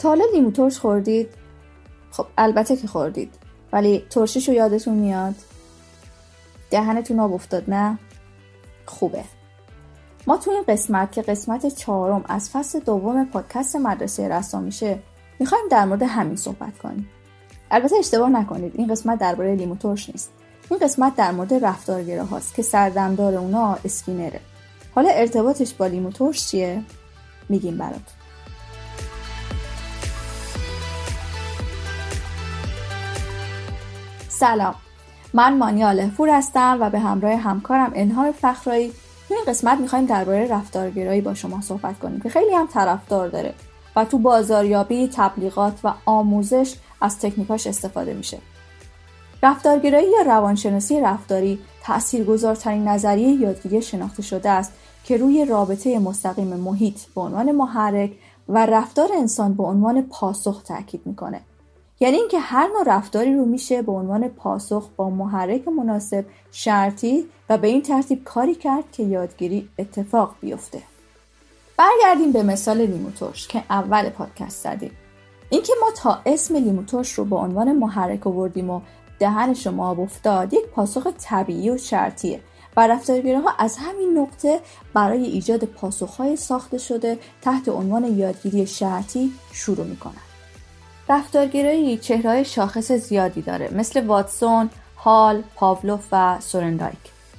تا حالا لیمو ترش خوردید؟ خب البته که خوردید ولی ترشیش رو یادتون میاد؟ دهنتون آب افتاد نه؟ خوبه. ما تو این قسمت که قسمت چهارم از فصل دوم پادکست مدرسه رسا میشه می‌خوایم در مورد همین صحبت کنیم. البته اشتباه نکنید این قسمت درباره لیمو ترش نیست. این قسمت در مورد رفتارگرا هاست که سردمدار اونا اسکینره حالا ارتباطش با لیمو ترش چیه؟ میگیم براتون. سلام. من مانیا فور هستم و به همراه همکارم الهام فخرایی. تو این قسمت می‌خوایم درباره رفتارگرایی با شما صحبت کنیم که خیلی هم طرفدار داره و تو بازاریابی تبلیغات و آموزش از تکنیکاش استفاده میشه. رفتارگرایی یا روانشناسی رفتاری تاثیرگذارترین نظریه یادگیری شناخته شده است که روی رابطه مستقیم محیط به عنوان محرک و رفتار انسان به عنوان پاسخ تاکید می‌کنه. یعنی اینکه هر نوع رفتاری رو میشه به عنوان پاسخ با محرک مناسب شرطی و به این ترتیب کاری کرد که یادگیری اتفاق بیفته. برگردیم به مثال لیموتوش که اول پادکست زدیم. اینکه ما تا اسم لیموتوش رو به عنوان محرک آوردیم و دهن شما آب افتاد یک پاسخ طبیعی و شرطیه و رفتارگراها از همین نقطه برای ایجاد پاسخهای ساخته شده تحت عنوان یادگیری شرطی شروع می‌کنن. رفتارگرایی چهرهای شاخص زیادی داره مثل واتسون، هال، پاولوف و سورندایک.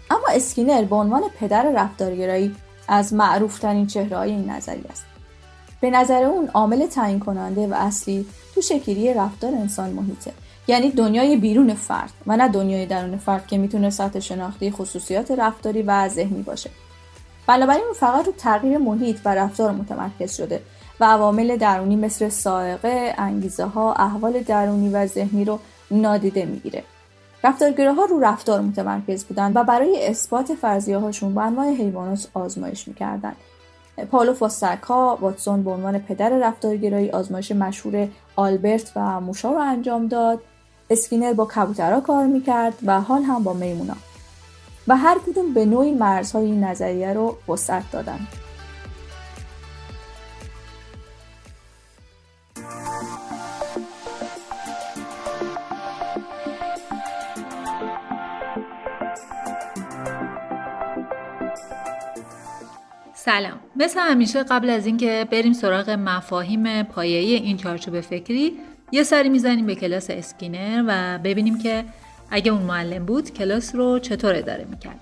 اما اسکینر به عنوان پدر رفتارگرایی از معروفترین چهرههای این نظری است. به نظر اون عامل تعیین کننده و اصلی تو شکلی رفتار انسان محیطه. یعنی دنیای بیرون فرد و نه دنیای درون فرد که می‌تونه سطح شناختی خصوصیات رفتاری و ذهنی باشه. بنابراین اون فقط رو تغییر محیط و رفتار متمرکز شده. و عوامل درونی مثل سائقه، انگیزه ها، احوال درونی و ذهنی رو نادیده می‌گیره. رفتارگره ها رو رفتار متمرکز بودن و برای اثبات فرضیه هاشون با انواع حیوانات آزمایش می‌کردن. پالو فاسترکا واتسون به عنوان پدر رفتارگرایی آزمایش مشهور آلبرت و موشا رو انجام داد اسکینر با کبوترها کار می‌کرد و حال هم با میمونا و هر کدوم به نوعی مرزهای این نظریه رو وسعت دادند. سلام. مثل همیشه قبل از اینکه بریم سراغ مفاهیم پایه‌ای این چارچوب فکری یه سری می‌زنیم به کلاس اسکینر و ببینیم که اگه اون معلم بود کلاس رو چطور اداره می‌کرد.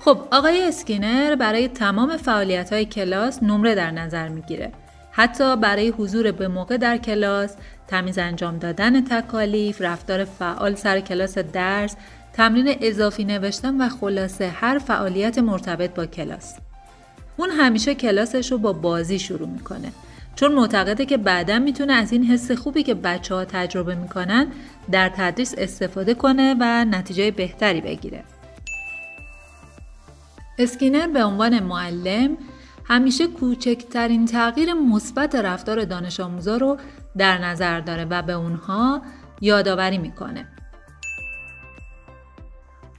خب آقای اسکینر برای تمام فعالیت های کلاس نمره در نظر می‌گیره. حتی برای حضور به موقع در کلاس تمیز انجام دادن تکالیف، رفتار فعال سر کلاس درس، تمرین اضافی نوشتن و خلاصه هر فعالیت مرتبط با کلاس. اون همیشه کلاسش رو با بازی شروع می‌کنه چون معتقده که بعدا می‌تونه از این حس خوبی که بچه ها تجربه می‌کنن در تدریس استفاده کنه و نتیجه بهتری بگیره. اسکینر به عنوان معلم همیشه کوچکترین تغییر مثبت رفتار دانش آموزا رو در نظر داره و به اونها یادآوری می‌کنه.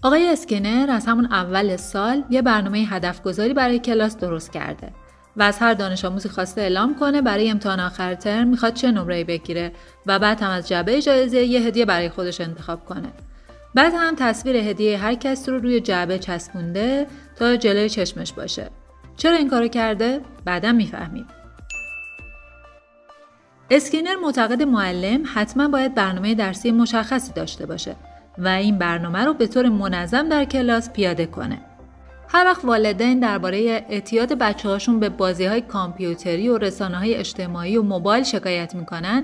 آقای اسکنر از همون اول سال یه برنامه هدف گذاری برای کلاس درست کرده و از هر دانش آموزی خواسته اعلام کنه برای امتحان آخر ترم می‌خواد چه نمره‌ای بگیره و بعد هم از جعبه جایزه یه هدیه برای خودش انتخاب کنه. بعد هم تصویر هدیه هر کس رو روی جعبه چسبونده تا جلوی چشمش باشه. چرا این کارو کرده؟ بعدا می‌فهمیم. اسکینر معتقد معلم حتما باید برنامه درسی مشخصی داشته باشه و این برنامه رو به طور منظم در کلاس پیاده کنه. هر وقت والدین درباره اعتیاد بچه هاشون به بازی های کامپیوتری و رسانه های اجتماعی و موبایل شکایت می‌کنن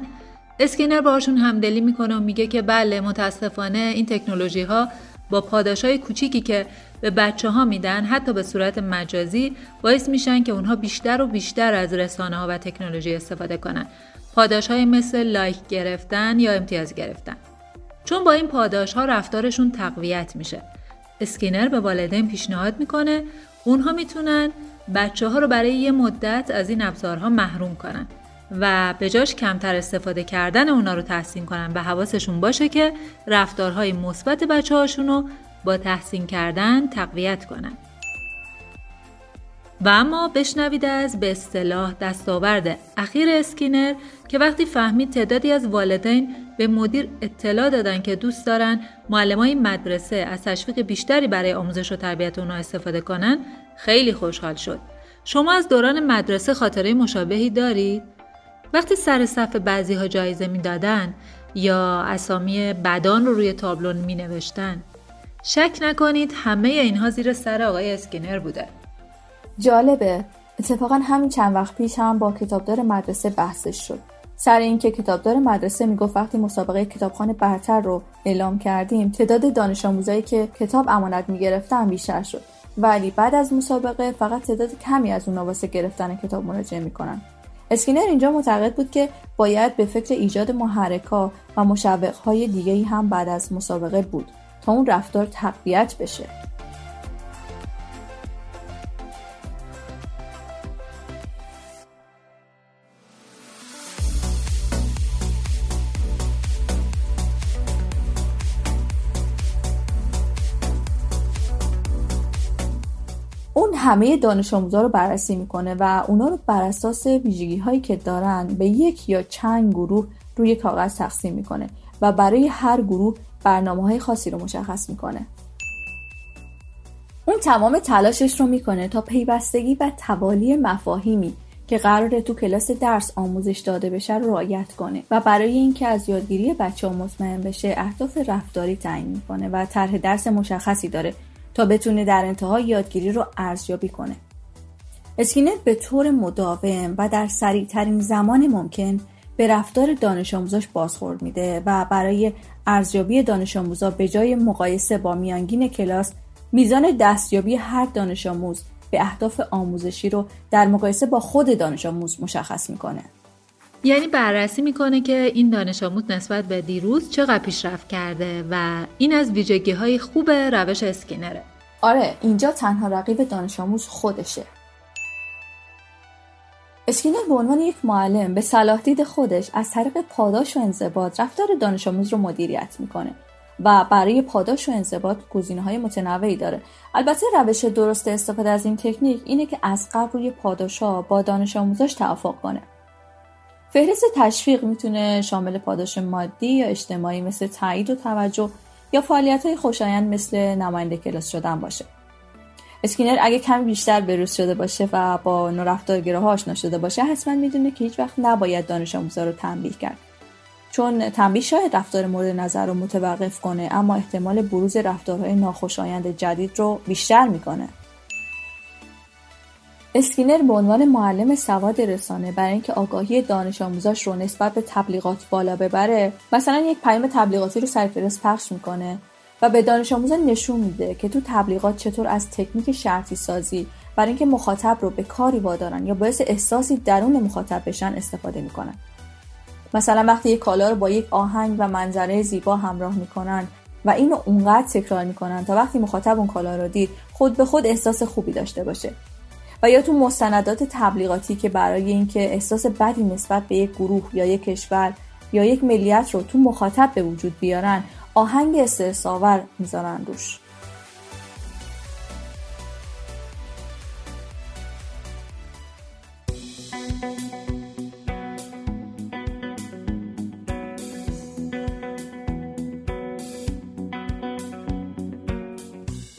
اسکینر باشون همدلی می‌کنه و میگه که بله متاسفانه این تکنولوژی ها با پاداش های کوچیکی که به بچه ها میدن حتی به صورت مجازی باعث میشن که اونها بیشتر و بیشتر از رسانه ها و تکنولوژی استفاده کنن پاداش های مثل لایک گرفتن یا امتیاز گرفتن چون با این پاداش ها رفتارشون تقویت میشه اسکینر به والدین پیشنهاد می‌کنه اونها می‌تونن بچه ها رو برای یه مدت از این ابزارها محروم کنن و به جاش کمتر استفاده کردن اونا رو تحسین کنن و حواسشون باشه که رفتارهای مثبت بچه هاشون رو با تحسین کردن تقویت کنن. و اما بشنوید از به اصطلاح دستاورد اخیر اسکینر که وقتی فهمید تعدادی از والدین به مدیر اطلاع دادن که دوست دارن معلمای مدرسه از تشویق بیشتری برای آموزش و تربیت اونها استفاده کنن خیلی خوشحال شد. شما از دوران مدرسه خاطره مشابهی دارید؟ وقتی سر صف بعضی ها جایزه می‌دادن یا اسامی بدان رو روی تابلون می نوشتن شک نکنید همه اینها زیر سر آقای اسکینر بوده. جالبه اتفاقا همین چند وقت پیش هم با کتابدار مدرسه بحثش شد سر اینکه کتابدار مدرسه می‌گفت وقتی مسابقه کتابخانه برتر رو اعلام کردیم تعداد دانش آموزایی که کتاب امانت می‌گرفتن بیشتر شد. ولی بعد از مسابقه فقط تعداد کمی از اونا واسه گرفتن کتاب مراجعه می‌کنن. اسکینر اینجا معتقد بود که باید به فکر ایجاد محرکا و مشوقهای دیگه هم بعد از مسابقه بود تا اون رفتار تقویت بشه. همه دانش آموزا رو بررسی می‌کنه و اونا رو بر اساس ویژگی هایی که دارن به یک یا چند گروه روی کاغذ تقسیم می‌کنه و برای هر گروه برنامه های خاصی رو مشخص می‌کنه. اون تمام تلاشش رو می‌کنه تا پیوستگی و توالی مفاهیمی که قراره تو کلاس درس آموزش داده بشه رو رعایت کنه و برای اینکه از یادگیری بچه ها مطمئن بشه اهداف رفتاری تعیین می‌کنه و طرح درس مشخصی داره تا بتونه در انتها یادگیری رو ارزیابی کنه. اسکینر به طور مداوم و در سریع ترین زمان ممکن به رفتار دانش آموزاش بازخورد میده و برای ارزیابی دانش آموزا به جای مقایسه با میانگین کلاس میزان دستیابی هر دانش آموز به اهداف آموزشی رو در مقایسه با خود دانش آموز مشخص می‌کنه. یعنی بررسی می‌کنه که این دانش آموز نسبت به دیروز چقدر پیشرفت کرده و این از ویژگی های خوب روش اسکینره. آره اینجا تنها رقیب دانش آموز خودشه. اسکینر به عنوان یک معلم به صلاح دید خودش از طریق پاداش و انضباط رفتار دانش آموز رو مدیریت می‌کنه و برای پاداش و انضباط گزینه های متنوعی داره. البته روش درست استفاده از این تکنیک اینه که از قبل روی پاداش ها با دانش آموزاش توافق کنه. فهرست تشویق می‌تونه شامل پاداش مادی یا اجتماعی مثل تایید و توجه یا فعالیت های خوشایند مثل نماینده کلاس شدن باشه. اسکینر اگه کمی بیشتر بروز شده باشه و با نورفتارگراها آشنا شده باشه حتما می‌دونه که هیچ وقت نباید دانش آموزا رو تنبیه کرد. چون تنبیه شاید رفتار مورد نظر رو متوقف کنه اما احتمال بروز رفتارهای ناخوشایند جدید رو بیشتر می‌کنه. اسکینر به عنوان معلم سواد رسانه برای اینکه آگاهی دانش آموزاش رو نسبت به تبلیغات بالا ببره مثلا یک پیام تبلیغاتی رو سر کلاس پخش می‌کنه و به دانش آموزا نشون میده که تو تبلیغات چطور از تکنیک شرطی سازی برای اینکه مخاطب رو به کاری وادارن یا باعث احساسی درون مخاطب بشن استفاده می‌کنن. مثلا وقتی یک کالا رو با یک آهنگ و منظره زیبا همراه می‌کنن و اینو اونقدر تکرار می‌کنن تا وقتی مخاطب اون کالا رو دید خود به خود احساس خوبی داشته باشه. و یا تو مستندات تبلیغاتی که برای اینکه احساس بدی نسبت به یک گروه یا یک کشور یا یک ملیت رو تو مخاطب به وجود بیارن آهنگ استرسآور می‌ذارن روش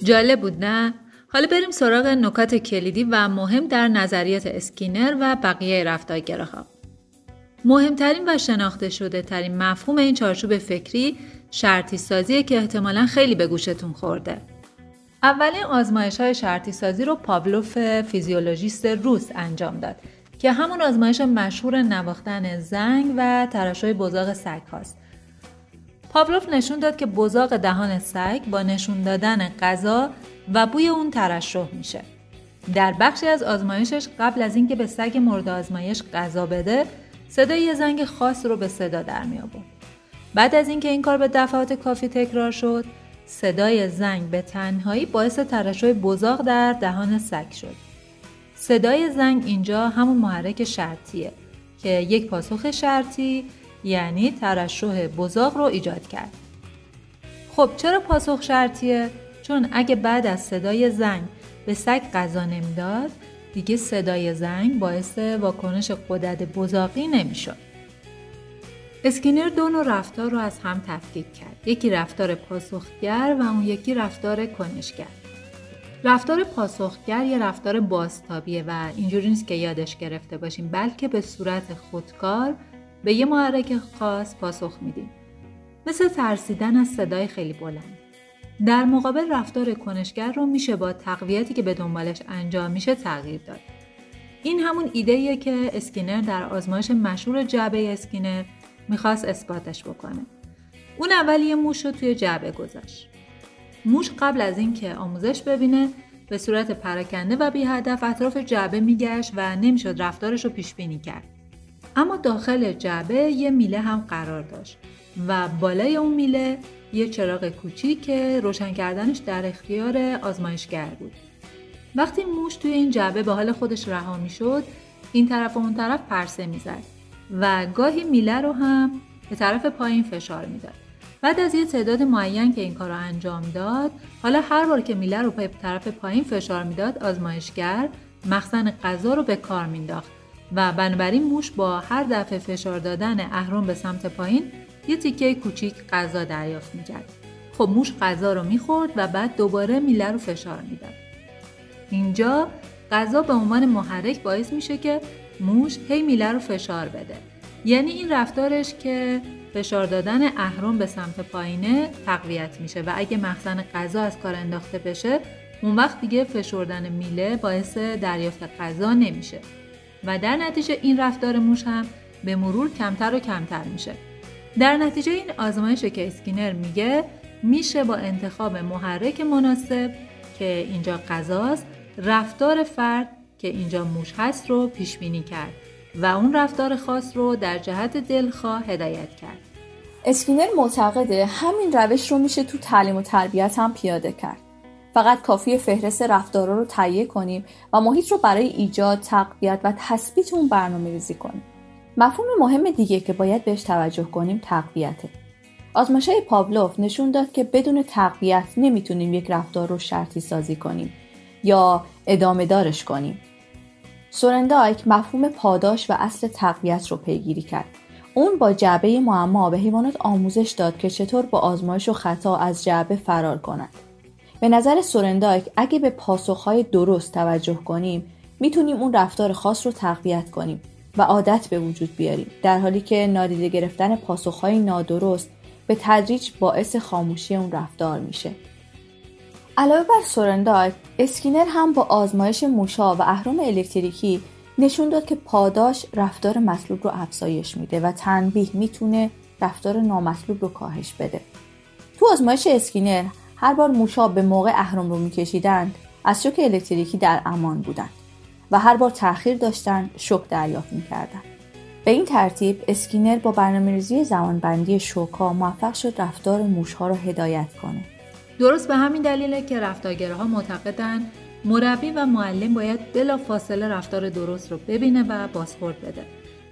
جالب بود نه؟ حالا بریم سراغ نکات کلیدی و مهم در نظریات اسکینر و بقیه رفتارگراها. مهمترین و شناخته شده ترین مفهوم این چارچوب فکری شرطی سازیه که احتمالا خیلی به گوشتون خورده. اولین آزمایش های شرطی سازی رو پاولوف فیزیولوژیست روس انجام داد که همون آزمایش مشهور نواختن زنگ و ترشح بزاق سگ هاست. پاولوف نشون داد که بزاق دهان سگ با نشون دادن غذا و بوی اون ترشح میشه. در بخشی از آزمایشش قبل از اینکه به سگ مورد آزمایش غذا بده صدای یه زنگ خاص رو به صدا در می آورد. بعد از اینکه این کار به دفعات کافی تکرار شد صدای زنگ به تنهایی باعث ترشح بزاق در دهان سگ شد. صدای زنگ اینجا همون محرک شرطیه که یک پاسخ شرطی یعنی ترشح بزاق رو ایجاد کرد. خب چرا پاسخ شرطیه؟ چون اگه بعد از صدای زنگ به سگ غذا نمی‌داد دیگه صدای زنگ باعث واکنش قدرت بزاقی نمی‌شد. اسکینر دو نوع رفتار رو از هم تفکیک کرد. یکی رفتار پاسخگر و اون یکی رفتار کنشگر. رفتار پاسخگر یه رفتار باستابیه و اینجوری نیست که یادش گرفته باشیم بلکه به صورت خودکار به یه محرک خاص پاسخ میدیم. مثل ترسیدن از صدای خیلی بلند. در مقابل رفتار کنشگر رو میشه با تقویتی که به دنبالش انجام میشه تغییر داد. این همون ایده که اسکینر در آزمایش مشهور جعبه اسکینر می‌خواست اثباتش بکنه. اون اول یه موش رو توی جعبه گذاشت. موش قبل از اینکه آموزش ببینه به صورت پراکنده و بی هدف اطراف جعبه میگشت و نمی‌شد رفتارش رو پیش بینی کرد. اما داخل جعبه یه میله هم قرار داشت و بالای اون میله یه چراغ کوچیک که روشن کردنش در اختیار آزمایشگر بود. وقتی موش توی این جعبه به حال خودش رها می‌شد این طرف و اون طرف پرسه می‌زد و گاهی میله رو هم به طرف پایین فشار می‌داد. بعد از یه تعداد معین که این کار رو انجام داد حالا هر بار که میله رو به طرف پایین فشار می‌داد آزمایشگر مخزن غذا رو به کار مینداخت و بنابراین موش با هر دفعه فشار دادن اهرم به سمت پایین یه تیکه کوچیک غذا دریافت می‌کرد. خب موش غذا رو می‌خورد و بعد دوباره میله رو فشار می‌داد. اینجا غذا به عنوان محرک باعث میشه که موش هی میله رو فشار بده. یعنی این رفتارش که فشار دادن اهرم به سمت پایینه تقویت میشه و اگه مخزن غذا از کار انداخته بشه اون وقت دیگه فشردن میله باعث دریافت غذا نمیشه. و در نتیجه این رفتار موش هم به مرور کمتر و کمتر میشه در نتیجه این آزمایش که اسکینر میگه میشه با انتخاب محرک مناسب که اینجا غذاست رفتار فرد که اینجا موش هست رو پیش بینی کرد و اون رفتار خاص رو در جهت دلخواه هدایت کرد. اسکینر معتقده همین روش رو میشه تو تعلیم و تربیت هم پیاده کرد. فقط کافی فهرست رفتارا رو تهیه کنیم و محیط رو برای ایجاد، تقویت و تثبیت اون برنامه ریزی کنیم. مفهوم مهم دیگه که باید بهش توجه کنیم تقویته. آزمایش پاولوف نشون داد که بدون تقویت نمی‌تونیم یک رفتار رو شرطی سازی کنیم یا ادامه دارش کنیم. سورندایک مفهوم پاداش و اصل تقویت رو پیگیری کرد. اون با جعبه معما به حیوانات آموزش داد که چطور با آزمایش و خطا از جعبه فرار کنند. به نظر سورندایک اگه به پاسخهای درست توجه کنیم می‌تونیم اون رفتار خاص رو تقویت کنیم و عادت به وجود بیاریم در حالی که نادیده گرفتن پاسخهای نادرست به تدریج باعث خاموشی اون رفتار میشه. علاوه بر سورندایک اسکینر هم با آزمایش موشا و اهرام الکتریکی نشون داد که پاداش رفتار مطلوب رو افزایش میده و تنبیه می‌تونه رفتار نامطلوب رو کاهش بده. تو آزمایش اسکینر هر بار موشا به موقع اهرم رو میکشیدند از شوک الکتریکی در امان بودند و هر بار تاخیر داشتن شوک دریافت می‌کردند. به این ترتیب اسکینر با برنامه‌ریزی زمانبندی شوکا موفق شد رفتار موشها را هدایت کنه. درست به همین دلیله که رفتارگراها معتقدند مربی و معلم باید بلا فاصله رفتار درست رو ببینه و بازخورد بده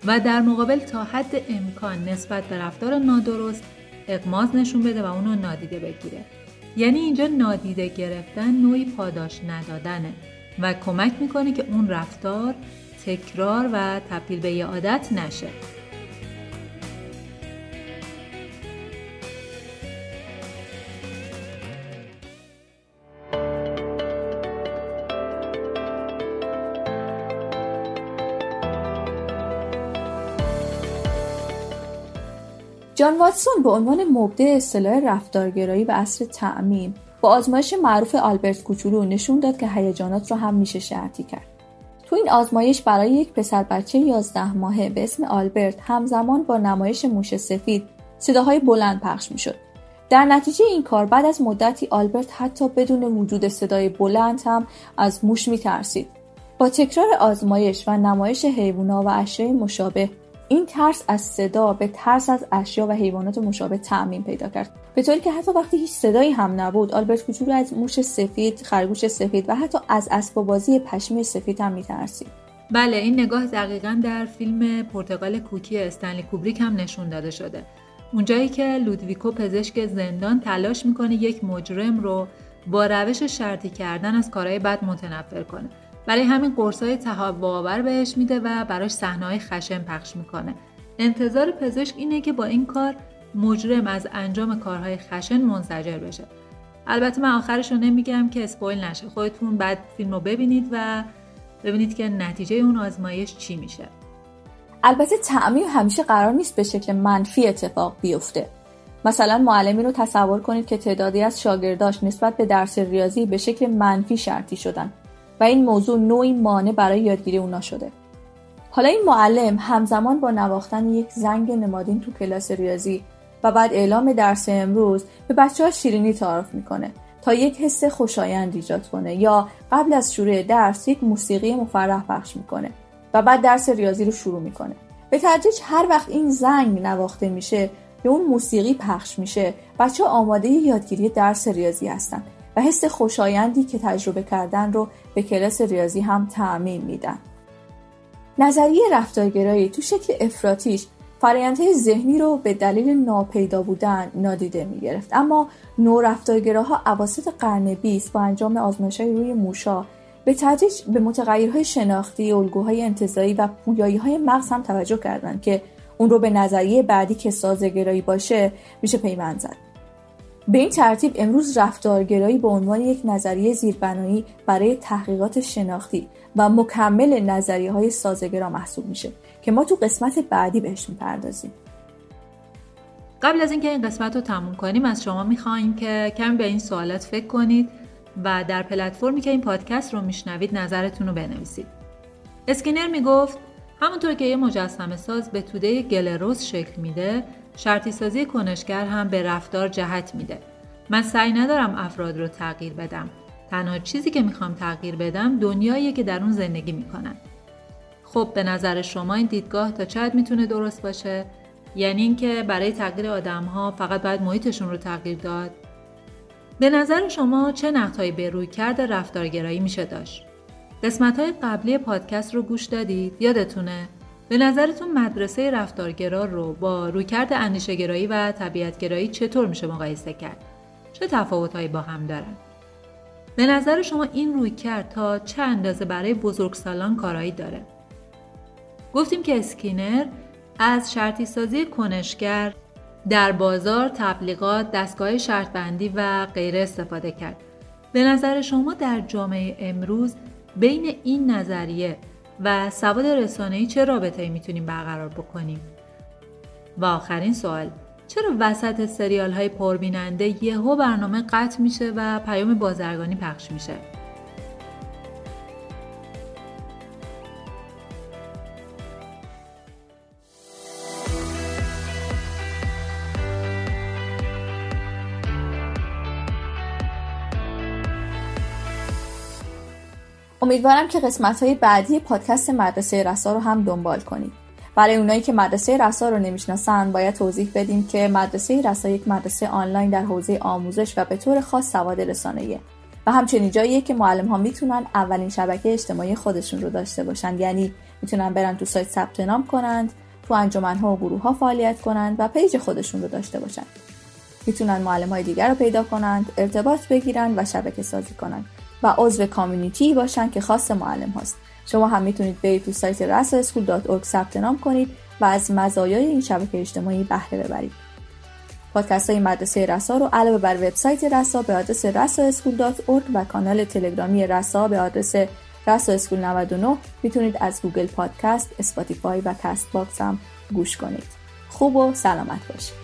و در مقابل تا حد امکان نسبت به رفتار نادرست اقماز نشون بده و اونو نادیده بگیره. یعنی اینجا نادیده گرفتن نوعی پاداش ندادنه و کمک می‌کنه که اون رفتار تکرار و تبدیل به یه عادت نشه. جان واتسون به عنوان مبدع اصطلاح رفتارگرایی و اصل تعمیم با آزمایش معروف آلبرت کوچولو نشون داد که هیجانات رو هم میشه شرطی کرد. تو این آزمایش برای یک پسر بچه 11 ماهه به اسم آلبرت همزمان با نمایش موش سفید صداهای بلند پخش می‌شد. در نتیجه این کار بعد از مدتی آلبرت حتی بدون وجود صدای بلند هم از موش میترسید. با تکرار آزمایش و نمایش حیوونا و اشیاء مشابه این ترس از صدا به ترس از اشیا و حیوانات مشابه تعمین پیدا کرد. به طوری که حتی وقتی هیچ صدایی هم نبود آلبرت کوچولو از موش سفید خرگوش سفید و حتی از اسباب بازی پشمی سفید هم میترسید. بله این نگاه دقیقا در فیلم پرتغال کوکی استنلی کوبریک هم نشون داده شده. اونجایی که لودویکو پزشک زندان تلاش می‌کنه یک مجرم رو با روش شرطی کردن از کارهای بد متنفر کنه. برای همین قرصای تهوع بهش میده و براش صحنه‌های خشن پخش می‌کنه. انتظار پزشک اینه که با این کار مجرم از انجام کارهای خشن منزجر بشه. البته من آخرش رو نمیگم که اسپویل نشه. خودتون بعد فیلم رو ببینید و ببینید که نتیجه اون آزمایش چی میشه. البته تعمیم همیشه قرار نیست به شکل منفی اتفاق بیفته. مثلا معلمی رو تصور کنید که تعدادی از شاگرداش نسبت به درس ریاضی به شکل منفی شرطی شدن. و این موضوع نوعی مانع برای یادگیری اونا شده. حالا این معلم همزمان با نواختن یک زنگ نمادین تو کلاس ریاضی و بعد اعلام درس امروز به بچه ها شیرینی تعارف می‌کنه تا یک حس خوشایند ایجاد کنه یا قبل از شروع درس یک موسیقی مفرح پخش می‌کنه و بعد درس ریاضی رو شروع می‌کنه. به تدریج هر وقت این زنگ نواخته میشه یا اون موسیقی پخش میشه. بچه آماده یادگیری درس ریاضی هستن. و حس خوشایندی که تجربه کردن رو به کلاس ریاضی هم تعمین میدن نظریه رفتارگرایی تو شکل افراتیش فرایندهای ذهنی رو به دلیل ناپیدا بودن نادیده می گرفت اما نو رفتارگراها اواسط قرن 20 با انجام آزمایش روی موشا به تدریج به متغیرهای شناختی، الگوهای انتظایی و پویایی های مغز هم توجه کردند که اون رو به نظریه بعدی که سازگرایی باشه میشه پیوند زد. به این ترتیب امروز رفتارگرایی به عنوان یک نظریه زیربنایی برای تحقیقات شناختی و مکمل نظریه های سازگرا محسوب میشه که ما تو قسمت بعدی بهش می‌پردازیم. قبل از اینکه این قسمت رو تموم کنیم از شما می‌خواهیم که کمی به این سوالات فکر کنید و در پلتفرمی که این پادکست رو میشنوید نظرتون رو بنویسید. اسکینر می‌گفت همونطور که یه مجسمه ساز به توده گلروز شکل میده شرطی سازی کنشگر هم به رفتار جهت میده. من سعی ندارم افراد رو تغییر بدم. تنها چیزی که می‌خوام تغییر بدم دنیاییه که در اون زندگی می‌کنن. خب به نظر شما این دیدگاه تا چقدر می‌تونه درست باشه؟ یعنی اینکه برای تغییر آدم ها فقط باید محیطشون رو تغییر داد؟ به نظر شما چه نقطهایی به روی کرده رفتارگرایی میشه داشت؟ قسمت های قبلی پادکست رو گوش دادید؟ یادتونه؟ به نظرتون مدرسه رفتارگرا رو با رویکرد اندیشهگرایی و طبیعتگرایی چطور میشه مقایسه کرد؟ چه تفاوتهایی با هم دارن؟ به نظر شما این رویکرد تا چه اندازه برای بزرگسالان کارایی داره؟ گفتیم که اسکینر از شرطی سازی کنشگر در بازار تبلیغات دستگاه شرط بندی و غیره استفاده کرد. به نظر شما در جامعه امروز بین این نظریه و سواد رسانه‌ای چه رابطه‌ای می‌تونیم برقرار بکنیم؟ و آخرین سوال چرا وسط سریال های پربیننده یهو برنامه قطع میشه و پیام بازرگانی پخش میشه؟ امیدوارم که قسمت های بعدی پادکست مدرسه رسا رو هم دنبال کنید. برای اونایی که مدرسه رسا رو نمی‌شناسن باید توضیح بدیم که مدرسه رسا یک مدرسه آنلاین در حوزه آموزش و به طور خاص سواد رسانه‌ایه. و همچنین جاییه که معلم ها می‌تونن اولین شبکه اجتماعی خودشون رو داشته باشن. یعنی می‌تونن برن تو سایت ثبت نام کنند تو انجمن ها و گروه ها فعالیت کنند و پیج خودشون رو داشته باشن. می‌تونن معلم های دیگر رو پیدا کنند ارتباط بگیرن و شبکه سازی کنند. و عضو community باشن که خاص معلم هاست شما هم می‌تونید برید تو سایت rasaSchool.org ثبت نام کنید و از مزایای این شبکه اجتماعی بهره ببرید پادکست های مدرسه رسا رو علاوه بر وبسایت رسا به آدرس rasaSchool.org و کانال تلگرامی رسا به آدرس رسا 99 می‌تونید از Google Podcast، Spotify و Castbox هم گوش کنید. خوب و سلامت باشید.